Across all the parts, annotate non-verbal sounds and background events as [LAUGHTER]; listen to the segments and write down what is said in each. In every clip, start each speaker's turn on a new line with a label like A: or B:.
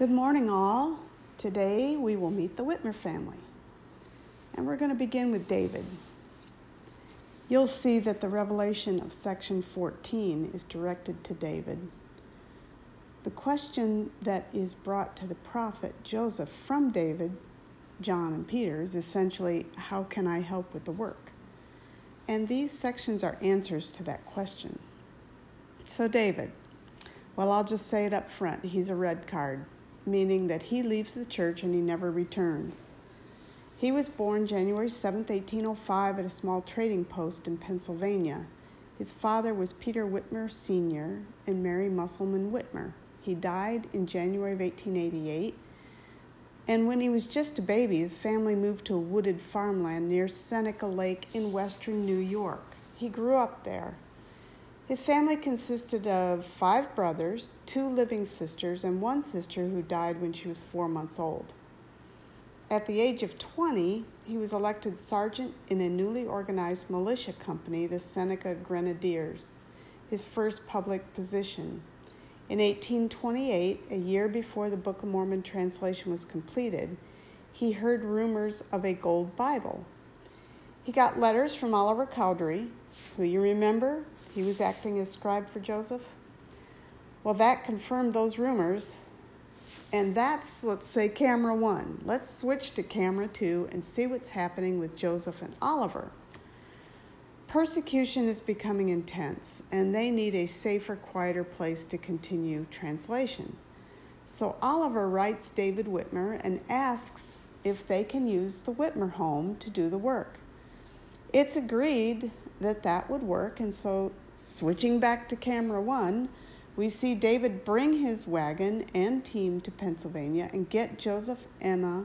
A: Good morning, all. Today we will meet the Whitmer family. And we're going to begin with David. You'll see that the revelation of section 14 is directed to David. The question that is brought to the prophet Joseph from David, John, and Peter is essentially, How can I help with the work? And these sections are answers to that question. So, David, well, I'll just say it up front he's a red card, meaning that he leaves the church and he never returns. He was born January 7, 1805, at a small trading post in Pennsylvania. His father was Peter Whitmer Sr. and Mary Musselman Whitmer. He died in January of 1888. And when he was just a baby, his family moved to a wooded farmland near Seneca Lake in western New York. He grew up there. His family consisted of five brothers, two living sisters, and one sister who died when she was four months old. At the age of 20, he was elected sergeant in a newly organized militia company, the Seneca Grenadiers, his first public position. In 1828, a year before the Book of Mormon translation was completed, he heard rumors of a gold Bible. He got letters from Oliver Cowdery, who you remember, he was acting as scribe for Joseph. Well, that confirmed those rumors, and that's, let's say, camera one. Let's switch to camera two and see what's happening with Joseph and Oliver. Persecution is becoming intense, and they need a safer, quieter place to continue translation. So Oliver writes David Whitmer and asks if they can use the Whitmer home to do the work. It's agreed that that would work, and so switching back to camera one, we see David bring his wagon and team to Pennsylvania and get Joseph, Emma,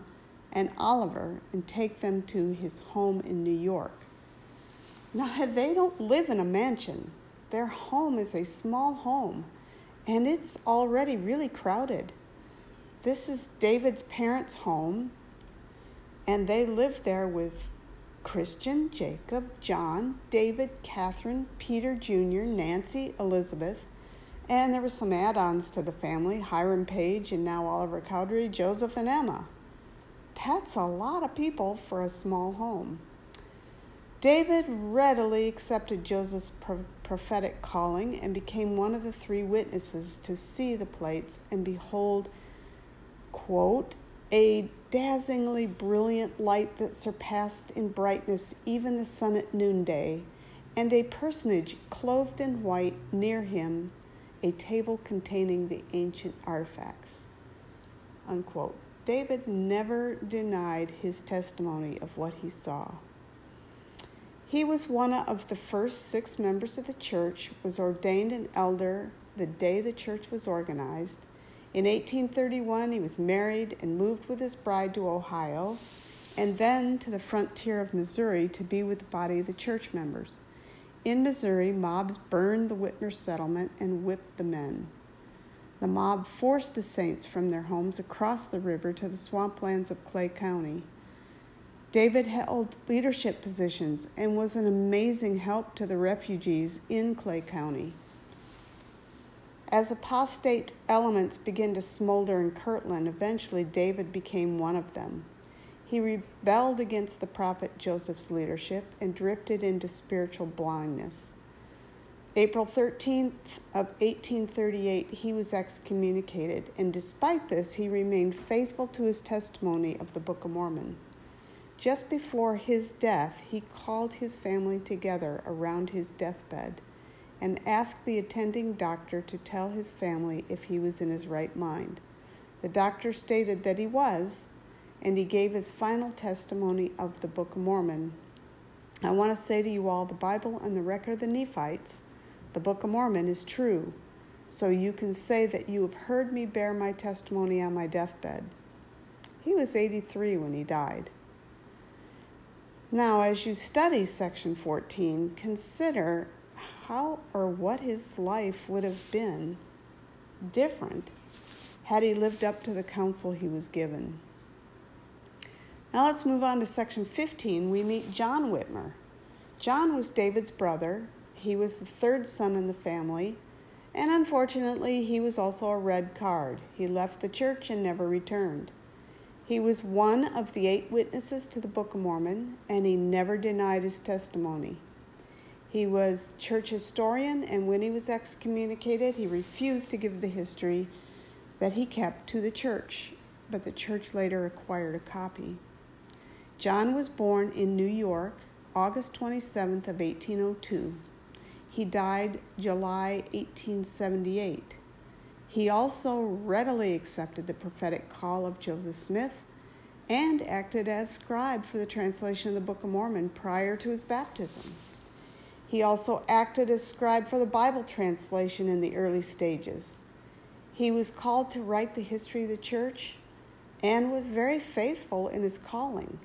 A: and Oliver and take them to his home in New York. Now, [LAUGHS] they don't live in a mansion. Their home is a small home, and it's already really crowded. This is David's parents' home, and they live there with Christian, Jacob, John, David, Catherine, Peter Jr., Nancy, Elizabeth, and there were some add ons to the family Hiram Page and now Oliver Cowdery, Joseph, and Emma. That's a lot of people for a small home. David readily accepted Joseph's prophetic calling and became one of the three witnesses to see the plates and behold, quote, a dazzlingly brilliant light that surpassed in brightness even the sun at noonday, and a personage clothed in white near him a table containing the ancient artifacts. Unquote. David never denied his testimony of what he saw. He was one of the first six members of the church, was ordained an elder the day the church was organized. In 1831, he was married and moved with his bride to Ohio and then to the frontier of Missouri to be with the body of the church members. In Missouri, mobs burned the Whitmer settlement and whipped the men. The mob forced the saints from their homes across the river to the swamplands of Clay County. David held leadership positions and was an amazing help to the refugees in Clay County. As apostate elements began to smolder in Kirtland, eventually David became one of them. He rebelled against the prophet Joseph's leadership and drifted into spiritual blindness. April 13th of 1838, he was excommunicated, and despite this, he remained faithful to his testimony of the Book of Mormon. Just before his death, he called his family together around his deathbed and asked the attending doctor to tell his family if he was in his right mind. The doctor stated that he was, and he gave his final testimony of the Book of Mormon. I want to say to you all the Bible and the record of the Nephites, the Book of Mormon, is true, so you can say that you have heard me bear my testimony on my deathbed. He was 83 when he died. Now, as you study section 14, consider how or what his life would have been different had he lived up to the counsel he was given. Now let's move on to section 15. We meet John Whitmer. John was David's brother. He was the third son in the family, And unfortunately, he was also a red card. He left the church and never returned. He was one of the eight witnesses to the Book of Mormon, and he never denied his testimony. He was church historian, and when he was excommunicated, he refused to give the history that he kept to the church, but the church later acquired a copy. John was born in New York, August 27th of 1802. He died July 1878. He also readily accepted the prophetic call of Joseph Smith and acted as scribe for the translation of the Book of Mormon prior to his baptism. He also acted as scribe for the Bible translation in the early stages. He was called to write the history of the church and was very faithful in his calling.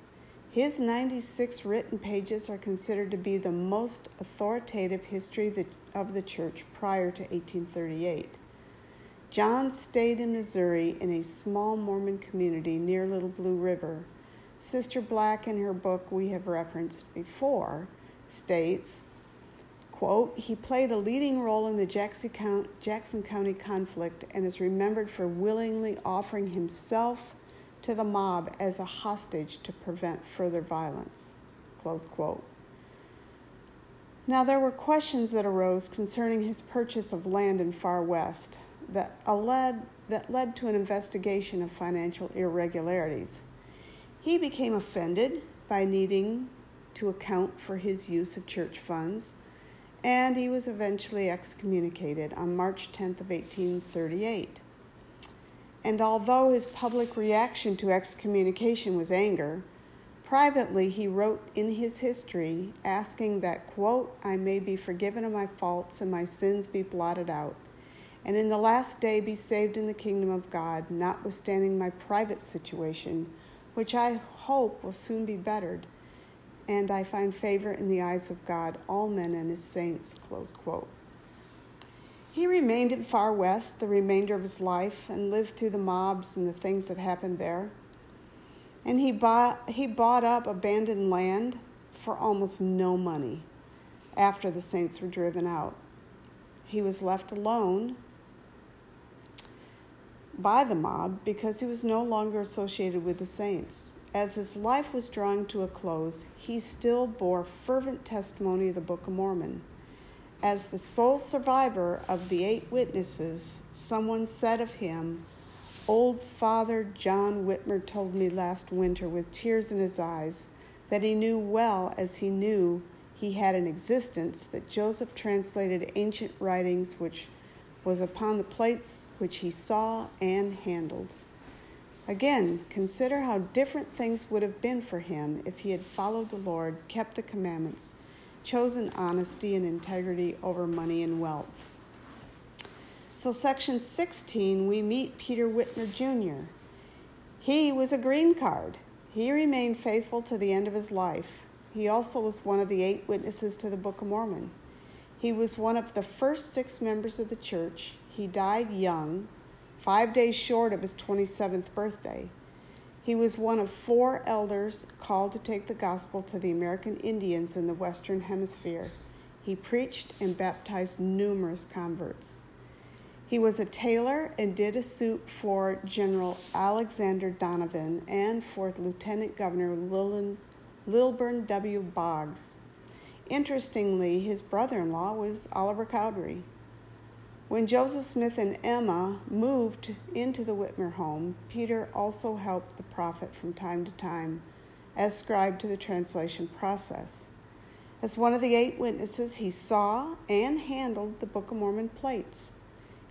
A: His 96 written pages are considered to be the most authoritative history of the church prior to 1838. John stayed in Missouri in a small Mormon community near Little Blue River. Sister Black, in her book we have referenced before, states, quote, he played a leading role in the Jackson County conflict and is remembered for willingly offering himself to the mob as a hostage to prevent further violence. Close quote. Now, there were questions that arose concerning his purchase of land in Far West that led, that led to an investigation of financial irregularities. He became offended by needing to account for his use of church funds, and he was eventually excommunicated on March 10th of 1838. And although his public reaction to excommunication was anger, privately he wrote in his history asking that, quote, I may be forgiven of my faults and my sins be blotted out, and in the last day be saved in the kingdom of God, notwithstanding my private situation, which I hope will soon be bettered, and I find favor in the eyes of God, all men and his saints, close quote. He remained in Far West the remainder of his life and lived through the mobs and the things that happened there. And he bought, he bought up abandoned land for almost no money after the saints were driven out. He was left alone by the mob because he was no longer associated with the saints. As his life was drawing to a close, he still bore fervent testimony of the Book of Mormon. As the sole survivor of the eight witnesses, someone said of him, Old Father John Whitmer told me last winter with tears in his eyes that he knew well as he knew he had an existence that Joseph translated ancient writings which was upon the plates which he saw and handled. Again, consider how different things would have been for him if he had followed the Lord, kept the commandments, chosen honesty and integrity over money and wealth. So, section 16, we meet Peter Whitmer Jr. He was a green card. He remained faithful to the end of his life. He also was one of the eight witnesses to the Book of Mormon. He was one of the first six members of the church. He died young, five days short of his 27th birthday. He was one of four elders called to take the gospel to the American Indians in the Western Hemisphere. He preached and baptized numerous converts. He was a tailor and did a suit for General Alexander Doniphan and for Lieutenant Governor Lilburn W. Boggs. Interestingly, his brother in law was Oliver Cowdery. When Joseph Smith and Emma moved into the Whitmer home, Peter also helped the prophet from time to time as scribe to the translation process. As one of the eight witnesses, he saw and handled the Book of Mormon plates.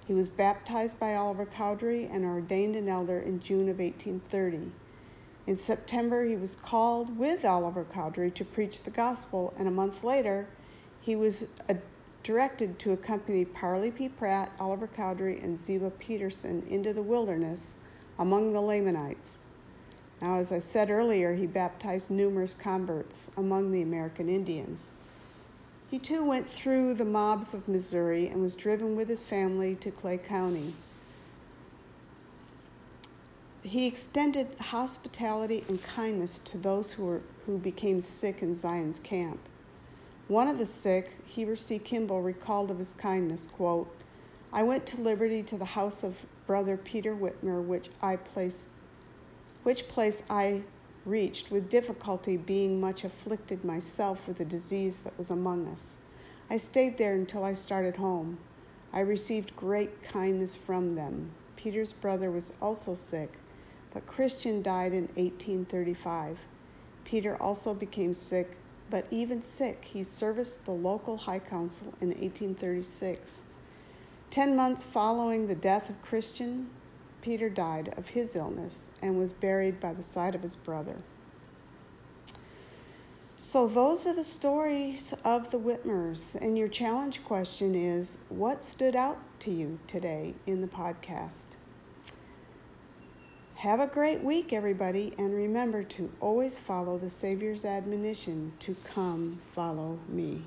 A: He was baptized by Oliver Cowdery and ordained an elder in June of 1830. In September, he was called with Oliver Cowdery to preach the gospel, and a month later, he was directed to accompany Parley P. Pratt, Oliver Cowdery, and Ziba Peterson into the wilderness among the Lamanites. Now, as I said earlier, he baptized numerous converts among the American Indians. He too went through the mobs of Missouri and was driven with his family to Clay County. He extended hospitality and kindness to those who, were, who became sick in Zion's camp. One of the sick, Heber C. Kimball, recalled of his kindness, quote, I went to Liberty to the house of brother Peter Whitmer, which I placed, which place I reached with difficulty, being much afflicted myself with the disease that was among us. I stayed there until I started home. I received great kindness from them. Peter's brother was also sick, but Christian died in 1835. Peter also became sick, but even sick, he serviced the local High Council in 1836. Ten months following the death of Christian, Peter died of his illness and was buried by the side of his brother. So, those are the stories of the Whitmers. And your challenge question is what stood out to you today in the podcast? Have a great week, everybody, and remember to always follow the Savior's admonition to come follow me.